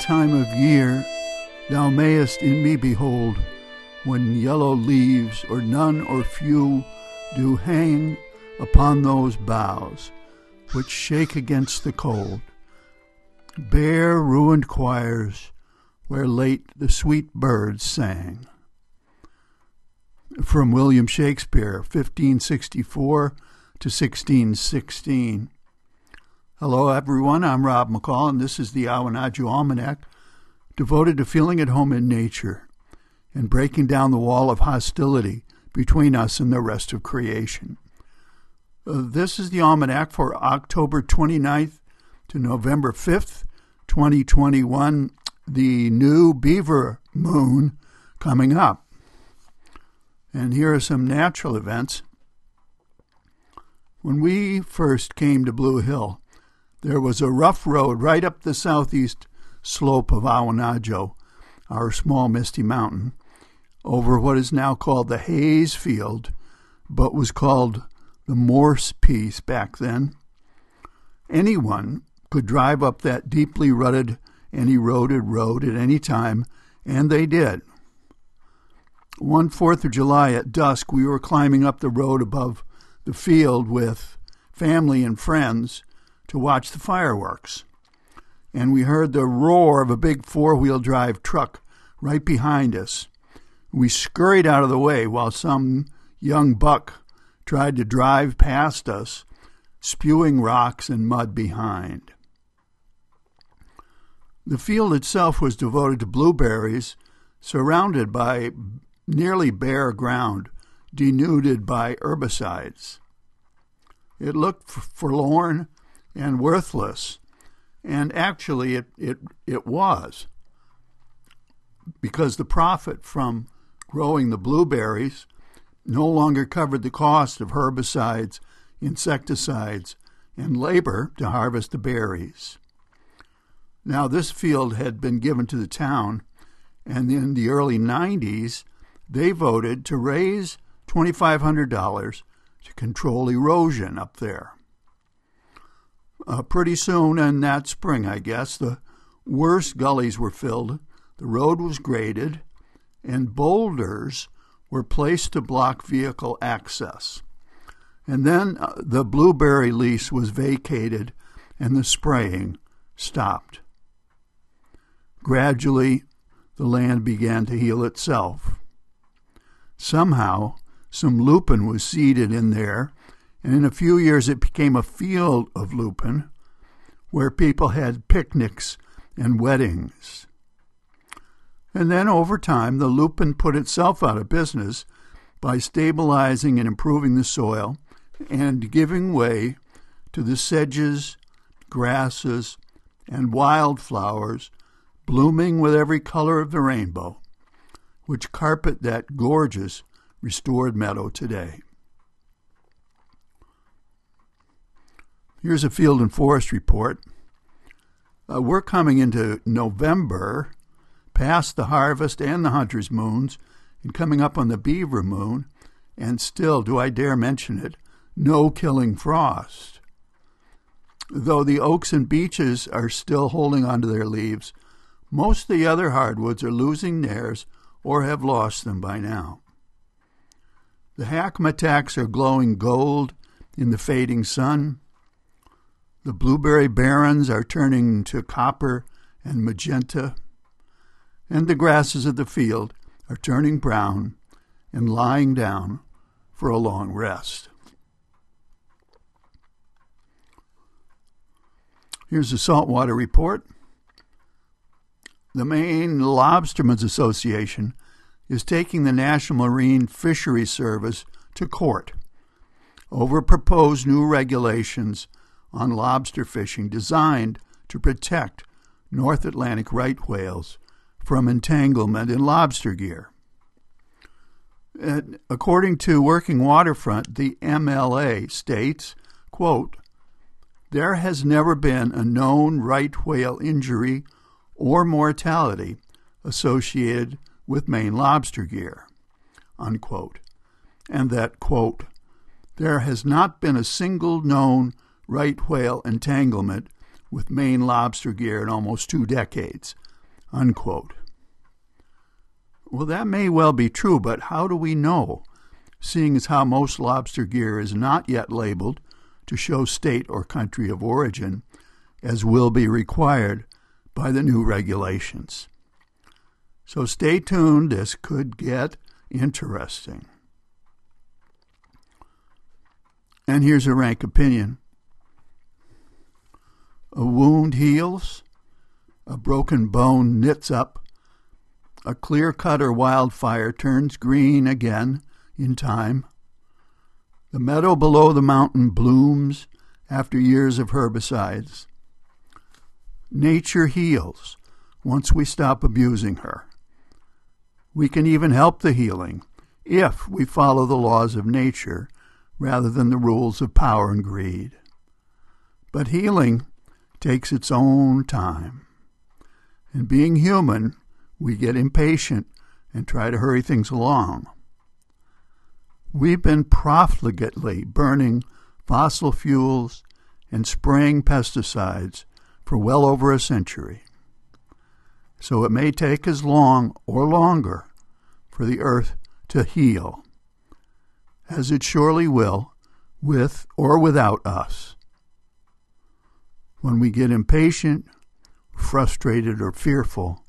time of year thou mayest in me behold, when yellow leaves, or none or few, do hang upon those boughs which shake against the cold. Bare ruined choirs where late the sweet birds sang. From William Shakespeare, 1564 to 1616. Hello, everyone. I'm Rob McCall, and this is the Awanadjo Almanac, devoted to feeling at home in nature and breaking down the wall of hostility between us and the rest of creation. Uh, this is the Almanac for October 29th to November 5th, 2021, the new beaver moon coming up. And here are some natural events. When we first came to Blue Hill, there was a rough road right up the southeast slope of Awanadjo, our small misty mountain, over what is now called the Hayes Field, but was called the Morse Piece back then. Anyone could drive up that deeply rutted and eroded road at any time, and they did. One Fourth of July at dusk, we were climbing up the road above the field with family and friends to watch the fireworks. And we heard the roar of a big four wheel drive truck right behind us. We scurried out of the way while some young buck tried to drive past us, spewing rocks and mud behind. The field itself was devoted to blueberries, surrounded by nearly bare ground, denuded by herbicides. It looked forlorn and worthless, and actually it, it, it was, because the profit from growing the blueberries no longer covered the cost of herbicides, insecticides, and labor to harvest the berries. Now, this field had been given to the town, and in the early 90s, they voted to raise $2,500 to control erosion up there. Uh, pretty soon, in that spring, I guess, the worst gullies were filled, the road was graded, and boulders were placed to block vehicle access. And then uh, the blueberry lease was vacated and the spraying stopped. Gradually, the land began to heal itself. Somehow, some lupin was seeded in there, and in a few years it became a field of lupin where people had picnics and weddings. And then over time, the lupin put itself out of business by stabilizing and improving the soil and giving way to the sedges, grasses, and wildflowers blooming with every color of the rainbow, which carpet that gorgeous restored meadow today. Here's a field and forest report. Uh, we're coming into November past the harvest and the hunter's moons, and coming up on the beaver moon, and still, do I dare mention it, no killing frost. Though the oaks and beeches are still holding onto their leaves, most of the other hardwoods are losing theirs or have lost them by now. The hackmatacks are glowing gold in the fading sun. The blueberry barrens are turning to copper and magenta and the grasses of the field are turning brown and lying down for a long rest. Here's a saltwater report. The Maine Lobstermen's Association is taking the National Marine Fisheries Service to court over proposed new regulations on lobster fishing designed to protect North Atlantic right whales from entanglement in lobster gear. And according to Working Waterfront, the MLA states, quote, there has never been a known right whale injury or mortality associated with Maine lobster gear, unquote, and that, quote, there has not been a single known right whale entanglement with Maine lobster gear in almost two decades, Unquote. Well, that may well be true, but how do we know, seeing as how most lobster gear is not yet labeled to show state or country of origin, as will be required by the new regulations? So stay tuned, this could get interesting. And here's a rank opinion a wound heals, a broken bone knits up, a clear cut or wildfire turns green again in time. The meadow below the mountain blooms after years of herbicides. Nature heals once we stop abusing her. We can even help the healing if we follow the laws of nature rather than the rules of power and greed. But healing takes its own time. And being human, we get impatient and try to hurry things along. We've been profligately burning fossil fuels and spraying pesticides for well over a century. So it may take as long or longer for the earth to heal, as it surely will, with or without us. When we get impatient, frustrated, or fearful,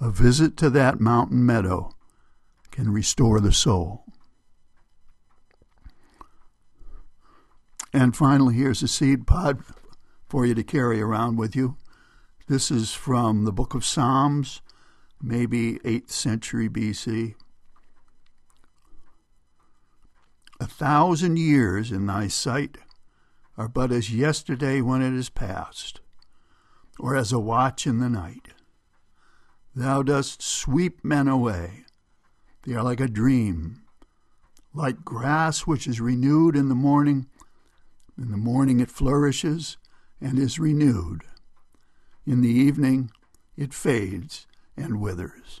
a visit to that mountain meadow can restore the soul. And finally, here's a seed pod for you to carry around with you. This is from the book of Psalms, maybe 8th century BC. A thousand years in thy sight are but as yesterday when it is past, or as a watch in the night. Thou dost sweep men away. They are like a dream, like grass which is renewed in the morning. In the morning it flourishes and is renewed. In the evening it fades and withers.